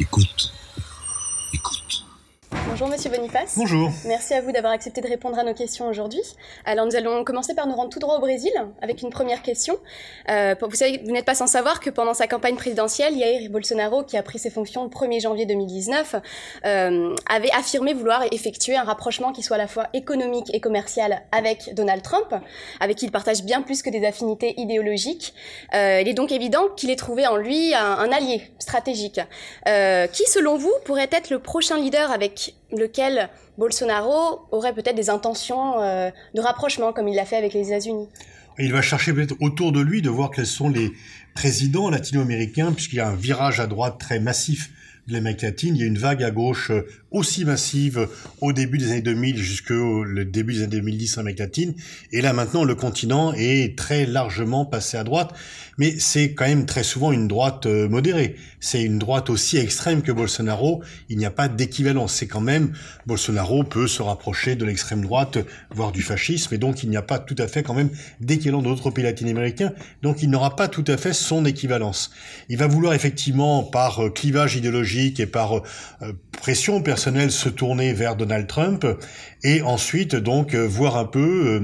Écoute. Bonjour Monsieur Boniface. Bonjour. Merci à vous d'avoir accepté de répondre à nos questions aujourd'hui. Alors nous allons commencer par nous rendre tout droit au Brésil avec une première question. Euh, vous savez, vous n'êtes pas sans savoir que pendant sa campagne présidentielle, Jair Bolsonaro, qui a pris ses fonctions le 1er janvier 2019, euh, avait affirmé vouloir effectuer un rapprochement qui soit à la fois économique et commercial avec Donald Trump, avec qui il partage bien plus que des affinités idéologiques. Euh, il est donc évident qu'il ait trouvé en lui un, un allié stratégique. Qui, selon vous, pourrait être le prochain leader avec lequel Bolsonaro aurait peut-être des intentions euh, de rapprochement, comme il l'a fait avec les États-Unis. Il va chercher peut-être autour de lui de voir quels sont les présidents latino-américains, puisqu'il y a un virage à droite très massif l'Amérique latine. Il y a une vague à gauche euh, aussi massive au début des années 2000 jusqu'au début des années 2010 en Amérique latine. Et là maintenant, le continent est très largement passé à droite. Mais c'est quand même très souvent une droite euh, modérée. C'est une droite aussi extrême que Bolsonaro. Il n'y a pas d'équivalence. C'est quand même, Bolsonaro peut se rapprocher de l'extrême droite, voire du fascisme. Et donc, il n'y a pas tout à fait quand même d'équivalent d'autres pays latino-américains. Donc, il n'aura pas tout à fait son équivalence. Il va vouloir effectivement, par euh, clivage idéologique et par euh, pression personnelle, se tourner vers Donald Trump et ensuite donc voir un peu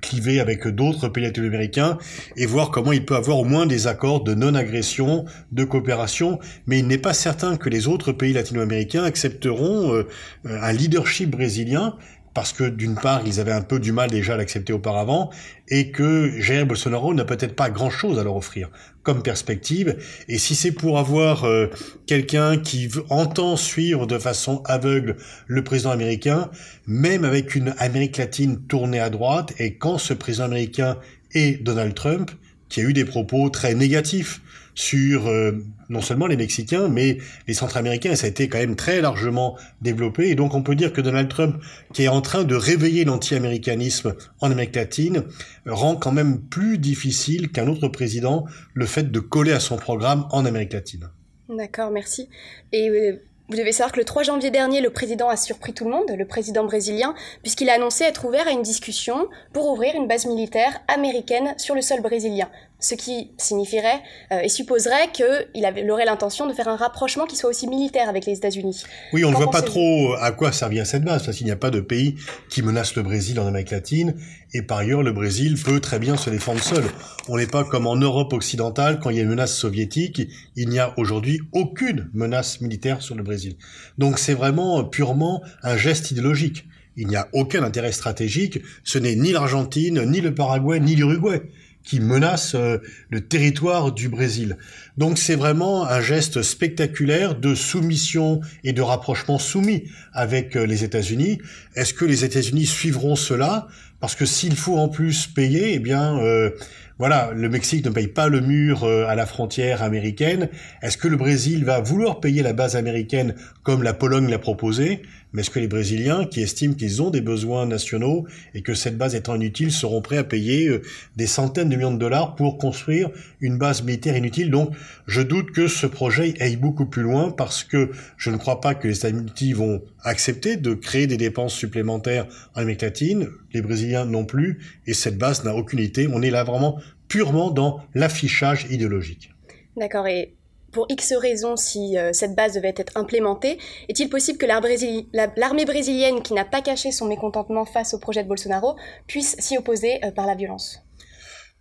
cliver avec d'autres pays latino-américains et voir comment il peut avoir au moins des accords de non-agression, de coopération, mais il n'est pas certain que les autres pays latino-américains accepteront euh, un leadership brésilien parce que d'une part, ils avaient un peu du mal déjà à l'accepter auparavant, et que Jair Bolsonaro n'a peut-être pas grand-chose à leur offrir comme perspective. Et si c'est pour avoir euh, quelqu'un qui entend suivre de façon aveugle le président américain, même avec une Amérique latine tournée à droite, et quand ce président américain est Donald Trump, qui a eu des propos très négatifs sur euh, non seulement les Mexicains, mais les Centra-Américains, et ça a été quand même très largement développé. Et donc on peut dire que Donald Trump, qui est en train de réveiller l'anti-américanisme en Amérique latine, rend quand même plus difficile qu'un autre président le fait de coller à son programme en Amérique latine. D'accord, merci. Et euh, vous devez savoir que le 3 janvier dernier, le président a surpris tout le monde, le président brésilien, puisqu'il a annoncé être ouvert à une discussion pour ouvrir une base militaire américaine sur le sol brésilien ce qui signifierait euh, et supposerait qu'il aurait l'intention de faire un rapprochement qui soit aussi militaire avec les États-Unis. Oui, on ne voit pas trop à quoi servir cette base, parce qu'il n'y a pas de pays qui menace le Brésil en Amérique latine, et par ailleurs, le Brésil peut très bien se défendre seul. On n'est pas comme en Europe occidentale, quand il y a une menace soviétique, il n'y a aujourd'hui aucune menace militaire sur le Brésil. Donc c'est vraiment purement un geste idéologique. Il n'y a aucun intérêt stratégique, ce n'est ni l'Argentine, ni le Paraguay, ni l'Uruguay qui menace euh, le territoire du Brésil. Donc c'est vraiment un geste spectaculaire de soumission et de rapprochement soumis avec euh, les États-Unis. Est-ce que les États-Unis suivront cela? Parce que s'il faut en plus payer, eh bien euh, voilà, le Mexique ne paye pas le mur à la frontière américaine. Est-ce que le Brésil va vouloir payer la base américaine comme la Pologne l'a proposé? Mais est-ce que les Brésiliens, qui estiment qu'ils ont des besoins nationaux et que cette base étant inutile, seront prêts à payer euh, des centaines de millions de dollars pour construire une base militaire inutile? Donc, je doute que ce projet aille beaucoup plus loin parce que je ne crois pas que les États-Unis vont accepter de créer des dépenses supplémentaires en Amérique latine, les Brésiliens non plus, et cette base n'a aucune utilité. On est là vraiment purement dans l'affichage idéologique. D'accord. Et pour X raisons, si euh, cette base devait être implémentée, est-il possible que l'armée brésilienne, qui n'a pas caché son mécontentement face au projet de Bolsonaro, puisse s'y opposer euh, par la violence?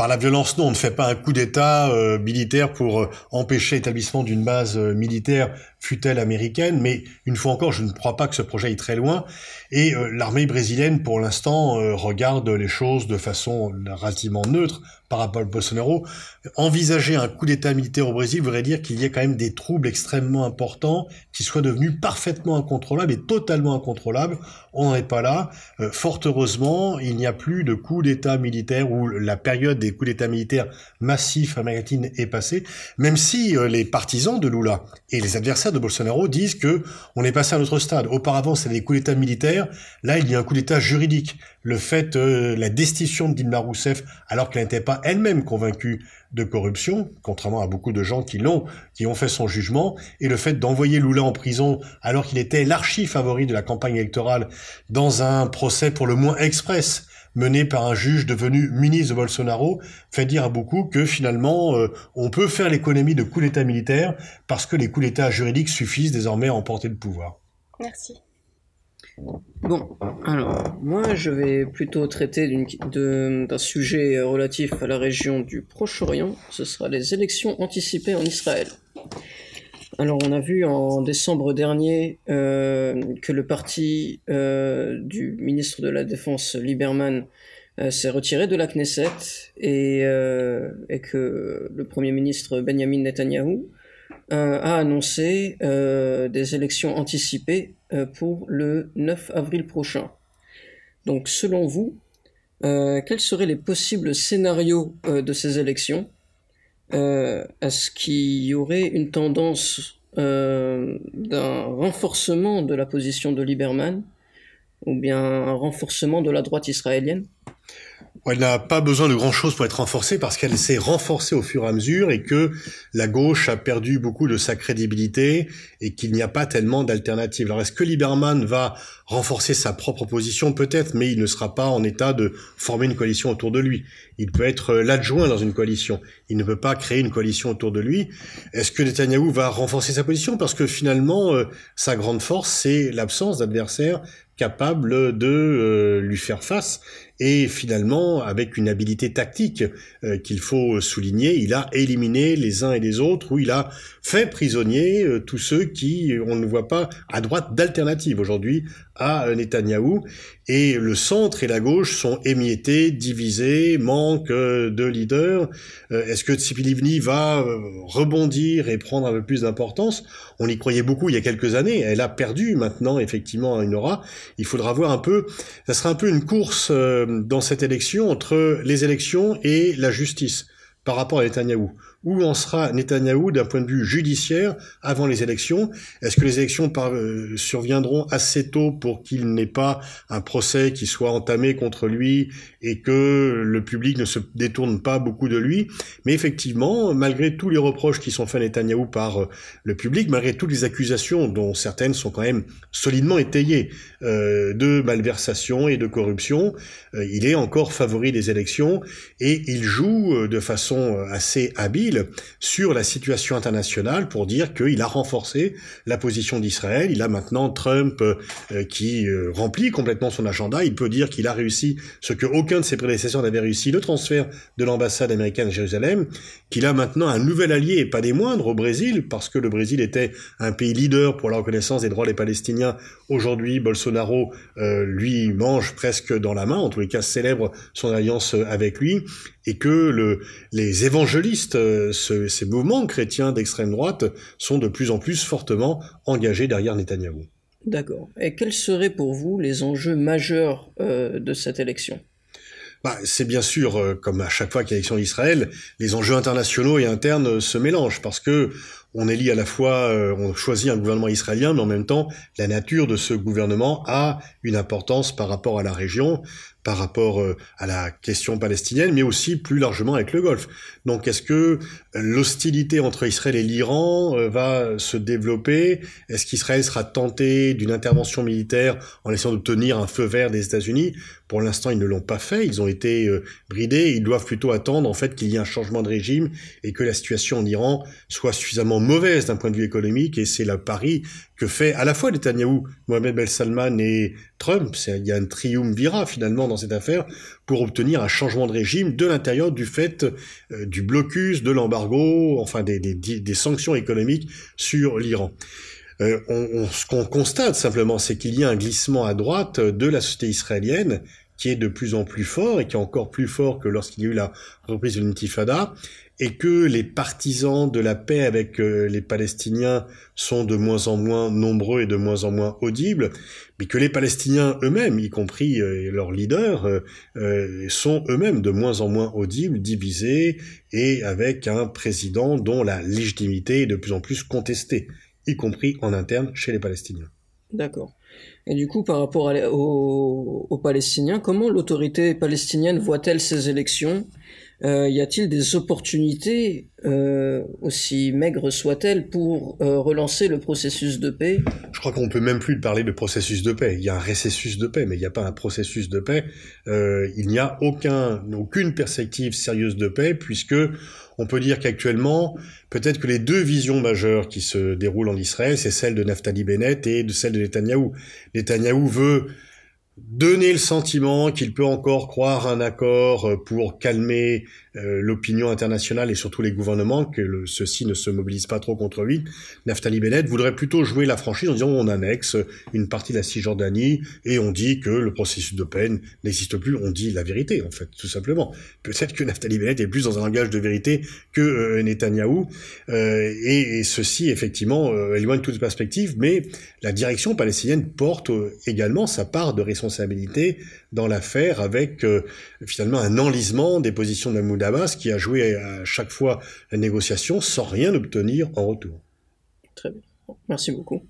Par la violence, non, on ne fait pas un coup d'État euh, militaire pour empêcher l'établissement d'une base militaire fut-elle américaine, mais une fois encore, je ne crois pas que ce projet est très loin. Et euh, l'armée brésilienne, pour l'instant, euh, regarde les choses de façon relativement neutre par rapport à Bolsonaro. Envisager un coup d'État militaire au Brésil voudrait dire qu'il y a quand même des troubles extrêmement importants qui soient devenus parfaitement incontrôlables et totalement incontrôlables. On n'en est pas là. Euh, fort heureusement, il n'y a plus de coup d'État militaire où la période des coups d'État militaires massifs américains est passée, même si les partisans de Lula et les adversaires de Bolsonaro disent que on est passé à un autre stade. Auparavant, c'était des coups d'État militaires. Là, il y a un coup d'État juridique. Le fait, euh, la destitution de Dilma Rousseff, alors qu'elle n'était pas elle-même convaincue de corruption, contrairement à beaucoup de gens qui l'ont, qui ont fait son jugement, et le fait d'envoyer Lula en prison alors qu'il était l'archi favori de la campagne électorale dans un procès pour le moins express menée par un juge devenu ministre de Bolsonaro fait dire à beaucoup que finalement euh, on peut faire l'économie de coups d'État militaires parce que les coups d'État juridiques suffisent désormais à emporter le pouvoir. Merci. Bon, alors, moi je vais plutôt traiter d'un sujet relatif à la région du Proche-Orient, ce sera les élections anticipées en Israël. Alors on a vu en décembre dernier euh, que le parti euh, du ministre de la Défense Lieberman euh, s'est retiré de la Knesset et, et, que le Premier ministre Benjamin Netanyahu a annoncé des élections anticipées pour le 9 avril prochain. Donc selon vous, quels seraient les possibles scénarios de ces élections? Euh, est-ce qu'il y aurait une tendance euh, d'un renforcement de la position de Lieberman ou bien un renforcement de la droite israélienne elle n'a pas besoin de grand-chose pour être renforcée parce qu'elle s'est renforcée au fur et à mesure et que la gauche a perdu beaucoup de sa crédibilité et qu'il n'y a pas tellement d'alternatives. Alors est-ce que Lieberman va renforcer sa propre position? Peut-être, mais il ne sera pas en état de former une coalition autour de lui. Il peut être l'adjoint dans une coalition. Il ne peut pas créer une coalition autour de lui. Est-ce que Netanyahu va renforcer sa position? Parce que finalement, euh, sa grande force, c'est l'absence d'adversaires capables de euh, lui faire face. Et finalement, avec une habilité tactique euh, qu'il faut souligner, il a éliminé les uns et les autres, ou il a fait prisonnier euh, tous ceux qui, on ne voit pas à droite d'alternative. Aujourd'hui à euh. Et le centre et la gauche sont émiettés, divisés, manque de leaders. Est-ce que Livni va rebondir et prendre un peu plus d'importance? On y croyait beaucoup il y a quelques années. Elle a perdu maintenant effectivement une aura. Il faudra voir un peu. Ça sera un peu une course dans cette élection entre les élections et la justice par rapport à Netanyahou. Où en sera Netanyahou d'un point de vue judiciaire avant les élections? Est-ce que les élections euh, surviendront assez tôt pour qu'il n'ait pas un procès qui soit entamé contre lui et que le public ne se détourne pas beaucoup de lui? Mais effectivement, malgré tous les reproches qui sont faits à Netanyahou par euh, le public, malgré toutes les accusations dont certaines sont quand même solidement étayées euh, de malversation et de corruption, il est encore favori des élections et il joue de façon assez habile sur la situation internationale pour dire qu'il a renforcé la position d'Israël. Il a maintenant Trump euh, qui euh, remplit complètement son agenda. Il peut dire qu'il a réussi ce que aucun de ses prédécesseurs n'avait réussi, le transfert de l'ambassade américaine à Jérusalem, qu'il a maintenant un nouvel allié, et pas des moindres, au Brésil, parce que le Brésil était un pays leader pour la reconnaissance des droits des Palestiniens. Aujourd'hui, Bolsonaro euh, lui mange presque dans la main, en tous les cas célèbre son alliance avec lui, et que le, les évangélistes ces mouvements chrétiens d'extrême droite sont de plus en plus fortement engagés derrière Netanyahou. D'accord. Et quels seraient pour vous les enjeux majeurs euh, de cette élection? Bah, c'est bien sûr, euh, comme à chaque fois qu'il y a élection d'Israël, les enjeux internationaux et internes se mélangent parce que on élit à la fois, euh, on choisit un gouvernement israélien, mais en même temps, la nature de ce gouvernement a une importance par rapport à la région par rapport euh, à la question palestinienne, mais aussi plus largement avec le Golfe. Donc est-ce que l'hostilité entre Israël et l'Iran euh, va se développer? Est-ce qu'Israël sera tenté d'une intervention militaire en essayant d'obtenir un feu vert des États-Unis? Pour l'instant, ils ne l'ont pas fait, ils ont été euh, bridés, ils doivent plutôt attendre en fait qu'il y ait un changement de régime et que la situation en Iran soit suffisamment mauvaise d'un point de vue économique, et c'est le pari que fait à la fois Netanyahou, Mohamed Ben Salman et Trump. Il y a un triumvirat finalement dans cette affaire pour obtenir un changement de régime de l'intérieur du fait euh, du blocus, de l'embargo, enfin des, sanctions économiques sur l'Iran. Euh, ce qu'on constate simplement, c'est qu'il y a un glissement à droite de la société israélienne qui est de plus en plus fort et qui est encore plus fort que lorsqu'il y a eu la reprise de l'intifada et que les partisans de la paix avec euh, les Palestiniens sont de moins en moins nombreux et de moins en moins audibles, mais que les Palestiniens eux-mêmes, y compris euh, leurs leaders, euh, sont eux-mêmes de moins en moins audibles, divisés, et avec un président dont la légitimité est de plus en plus contestée, y compris en interne chez les Palestiniens. D'accord. Et du coup, par rapport aux, aux Palestiniens, comment l'autorité palestinienne voit-elle ces élections? Euh, y a-t-il des opportunités, euh, aussi maigres soient-elles, pour euh, relancer le processus de paix? Je crois qu'on peut même plus parler de processus de paix. Il y a un récessus de paix, mais il n'y a pas un processus de paix. Euh, il n'y a aucun, aucune perspective sérieuse de paix, puisque on peut dire qu'actuellement, peut-être que les deux visions majeures qui se déroulent en Israël, c'est celle de Naftali Bennett et de celle de Netanyahou. Netanyahou veut donner le sentiment qu'il peut encore croire un accord euh, pour calmer euh, l'opinion internationale et surtout les gouvernements, que le, ceux-ci ne se mobilisent pas trop contre lui. Naftali Bennett voudrait plutôt jouer la franchise en disant on annexe une partie de la Cisjordanie et on dit que le processus de peine n'existe plus. On dit la vérité en fait, tout simplement. Peut-être que Naftali Bennett est plus dans un langage de vérité que euh, Netanyahou euh, et, et, ceci effectivement éloigne toute perspective, mais la direction palestinienne porte également sa part de responsabilité dans l'affaire avec euh, finalement un enlisement des positions de Mahmoud Abbas qui a joué à chaque fois la négociation sans rien obtenir en retour. Très bien. Merci beaucoup.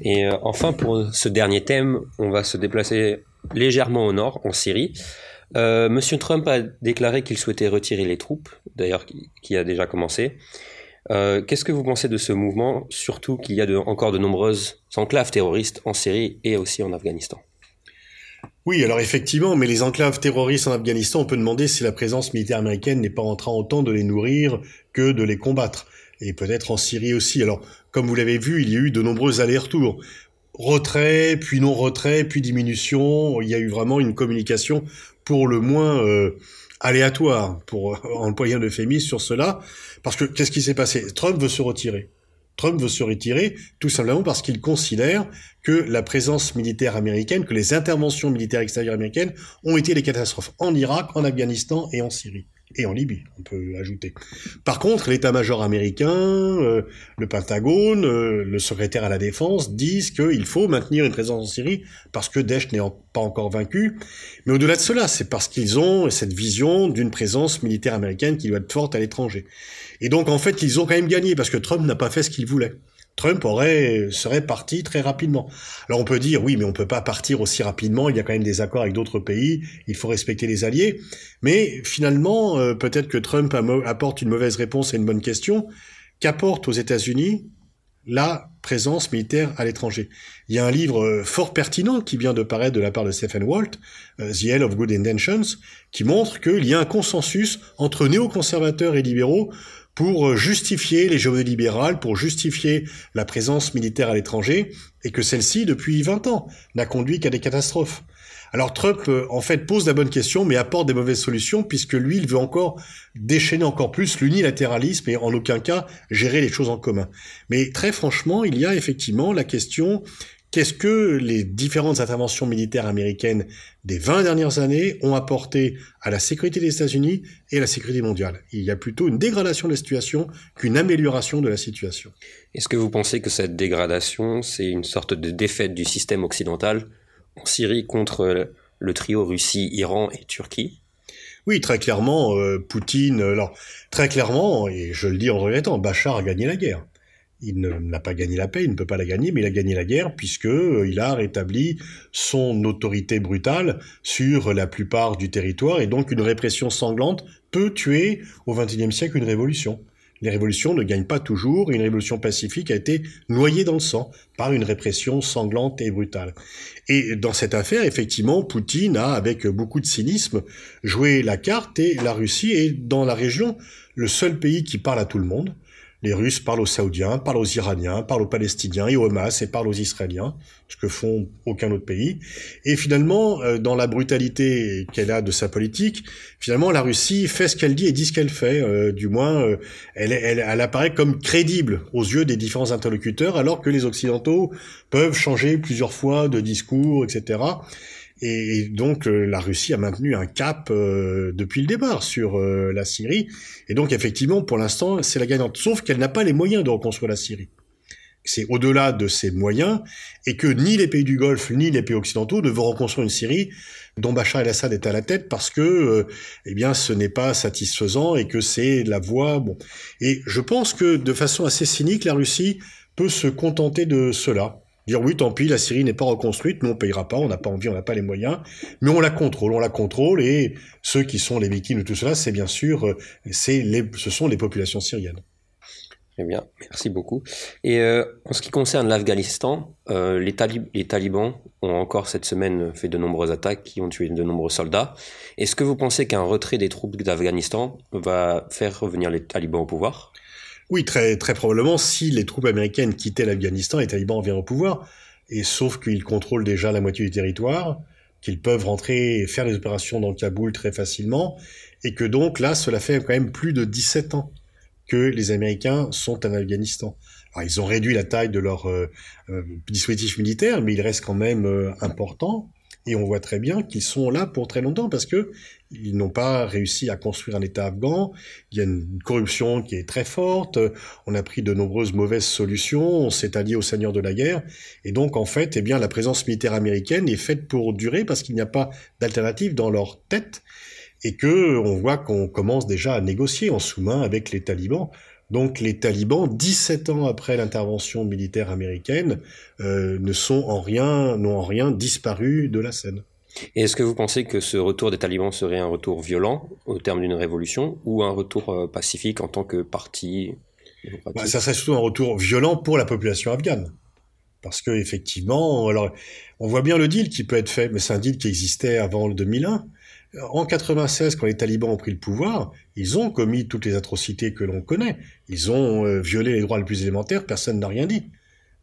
Et euh, enfin, pour ce dernier thème, on va se déplacer légèrement au nord, en Syrie. Euh, Monsieur Trump a déclaré qu'il souhaitait retirer les troupes, d'ailleurs qui, qui, a déjà commencé. Euh, Qu'est-ce que vous pensez de ce mouvement, surtout qu'il y a de, encore de nombreuses enclaves terroristes en Syrie et aussi en Afghanistan? Oui, alors effectivement, mais les enclaves terroristes en Afghanistan, on peut demander si la présence militaire américaine n'est pas en train autant de les nourrir que de les combattre. Et peut-être en Syrie aussi. Alors, comme vous l'avez vu, il y a eu de nombreux allers-retours. Retrait, puis non-retrait, puis diminution. Il y a eu vraiment une communication pour le moins euh, aléatoire, pour employer un euphémisme sur cela. Parce que qu'est-ce qui s'est passé? Trump veut se retirer. Trump veut se retirer tout simplement parce qu'il considère que la présence militaire américaine, que les interventions militaires extérieures américaines ont été des catastrophes en Irak, en Afghanistan et en Syrie. Et en Libye, on peut ajouter. Par contre, l'état-major américain, euh, le Pentagone, euh, le secrétaire à la défense disent qu'il faut maintenir une présence en Syrie parce que Daesh n'est pas encore vaincu. Mais au-delà de cela, c'est parce qu'ils ont cette vision d'une présence militaire américaine qui doit être forte à l'étranger. Et donc, en fait, ils ont quand même gagné parce que Trump n'a pas fait ce qu'il voulait. Trump aurait, serait parti très rapidement. Alors on peut dire, oui, mais on peut pas partir aussi rapidement, il y a quand même des accords avec d'autres pays, il faut respecter les alliés. Mais finalement, euh, peut-être que Trump apporte une mauvaise réponse à une bonne question. Qu'apporte aux États-Unis la présence militaire à l'étranger? Il y a un livre fort pertinent qui vient de paraître de la part de Stephen Walt, The Hell of Good Intentions, qui montre qu'il y a un consensus entre néoconservateurs et libéraux pour justifier les journées libérales, pour justifier la présence militaire à l'étranger, et que celle-ci, depuis 20 ans, n'a conduit qu'à des catastrophes. Alors Trump, en fait, pose la bonne question, mais apporte des mauvaises solutions, puisque lui, il veut encore déchaîner encore plus l'unilatéralisme et en aucun cas gérer les choses en commun. Mais très franchement, il y a effectivement la question Qu'est-ce que les différentes interventions militaires américaines des 20 dernières années ont apporté à la sécurité des États-Unis et à la sécurité mondiale? Il y a plutôt une dégradation de la situation qu'une amélioration de la situation. Est-ce que vous pensez que cette dégradation, c'est une sorte de défaite du système occidental en Syrie contre le trio Russie, Iran et Turquie? Oui, très clairement, euh, Poutine, alors très clairement, et je le dis en regrettant, Bachar a gagné la guerre il n'a pas gagné la paix, il ne peut pas la gagner, mais il a gagné la guerre puisque euh, il a rétabli son autorité brutale sur la plupart du territoire et donc une répression sanglante peut tuer au XXIe siècle une révolution. Les révolutions ne gagnent pas toujours, une révolution pacifique a été noyée dans le sang par une répression sanglante et brutale. Et dans cette affaire, effectivement, Poutine a, avec beaucoup de cynisme, joué la carte et la Russie est dans la région le seul pays qui parle à tout le monde, les Russes parlent aux Saoudiens, parlent aux Iraniens, parlent aux Palestiniens et au Hamas et parlent aux Israéliens, ce que font aucun autre pays. Et finalement, euh, dans la brutalité qu'elle a de sa politique, finalement, la Russie fait ce qu'elle dit et dit ce qu'elle fait. Euh, du moins, euh, elle, apparaît comme crédible aux yeux des différents interlocuteurs, alors que les Occidentaux peuvent changer plusieurs fois de discours, etc. Et donc euh, la Russie a maintenu un cap euh, depuis le départ sur euh, la Syrie. Et donc effectivement, pour l'instant, c'est la gagnante. Sauf qu'elle n'a pas les moyens de reconstruire la Syrie. C'est au-delà de ses moyens et que ni les pays du Golfe ni les pays occidentaux ne vont reconstruire une Syrie dont Bachar el-Assad est à la tête parce que eh bien ce n'est pas satisfaisant et que c'est la voie bon. Et je pense que de façon assez cynique, la Russie peut se contenter de cela Dire oui, tant pis, la Syrie n'est pas reconstruite, nous on payera pas, on n'a pas envie, on n'a pas les moyens, mais on la contrôle, on la contrôle, et ceux qui sont les victimes de tout cela, c'est bien sûr, euh, les, ce sont les populations syriennes. Très bien, merci beaucoup. Et euh, en ce qui concerne l'Afghanistan, euh, les, les, talibans ont encore cette semaine fait de nombreuses attaques qui ont tué de nombreux soldats. Est-ce que vous pensez qu'un retrait des troupes d'Afghanistan va faire revenir les talibans au pouvoir? Oui, très, très probablement, si les troupes américaines quittaient l'Afghanistan, les talibans reviennent au pouvoir. Et sauf qu'ils contrôlent déjà la moitié du territoire, qu'ils peuvent rentrer et faire des opérations dans Kaboul très facilement, et que donc là, cela fait quand même plus de 17 ans que les Américains sont en Afghanistan. Alors, ils ont réduit la taille de leur euh, euh, dispositif militaire, mais il reste quand même euh, important. Et on voit très bien qu'ils sont là pour très longtemps parce que ils n'ont pas réussi à construire un État afghan. Il y a une corruption qui est très forte. On a pris de nombreuses mauvaises solutions. On s'est allié aux seigneurs de la guerre. Et donc, en fait, eh bien, la présence militaire américaine est faite pour durer parce qu'il n'y a pas d'alternative dans leur tête et que on voit qu'on commence déjà à négocier en sous-main avec les talibans. Donc les talibans, 17 ans après l'intervention militaire américaine, euh, ne sont en rien, n'ont en rien disparu de la scène. Et est-ce que vous pensez que ce retour des talibans serait un retour violent au terme d'une révolution ou un retour euh, pacifique en tant que parti bah, Ça serait surtout un retour violent pour la population afghane. Parce que effectivement, alors on voit bien le deal qui peut être fait, mais c'est un deal qui existait avant le 2001 en 96, quand les talibans ont pris le pouvoir, ils ont commis toutes les atrocités que l'on connaît. Ils ont euh, violé les droits les plus élémentaires, personne n'a rien dit.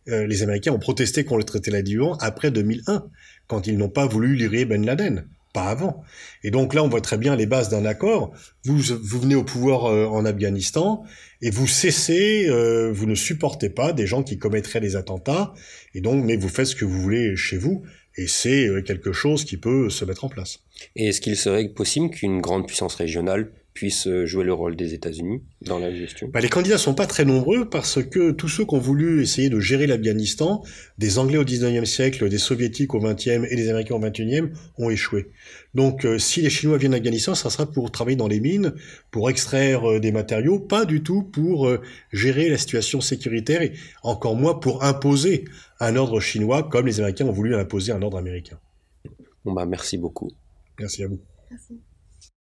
Euh, les Américains ont protesté contre le traité Ladivan après 2001, quand ils n'ont pas voulu lirer Ben Laden, pas avant. Et donc là, on voit très bien les bases d'un accord. Vous, vous venez au pouvoir euh, en Afghanistan et vous cessez, vous ne supportez pas des gens qui commettraient des attentats, et donc, mais vous faites ce que vous voulez chez vous. Et c'est euh, quelque chose qui peut se mettre en place. Et est-ce qu'il serait possible qu'une grande puissance régionale puisse euh, jouer le rôle des États-Unis dans la gestion bah, Les candidats sont pas très nombreux parce que tous ceux qui ont voulu essayer de gérer l'Afghanistan, des Anglais au 19e siècle, des Soviétiques au 20e et des Américains au 21e, ont échoué. Donc euh, si les Chinois viennent en Afghanistan, ça sera pour travailler dans les mines, pour extraire des matériaux, pas du tout pour gérer la situation sécuritaire et encore moins pour imposer un ordre chinois comme les Américains ont voulu imposer un ordre américain. Bon bah merci beaucoup. Merci à vous. Merci.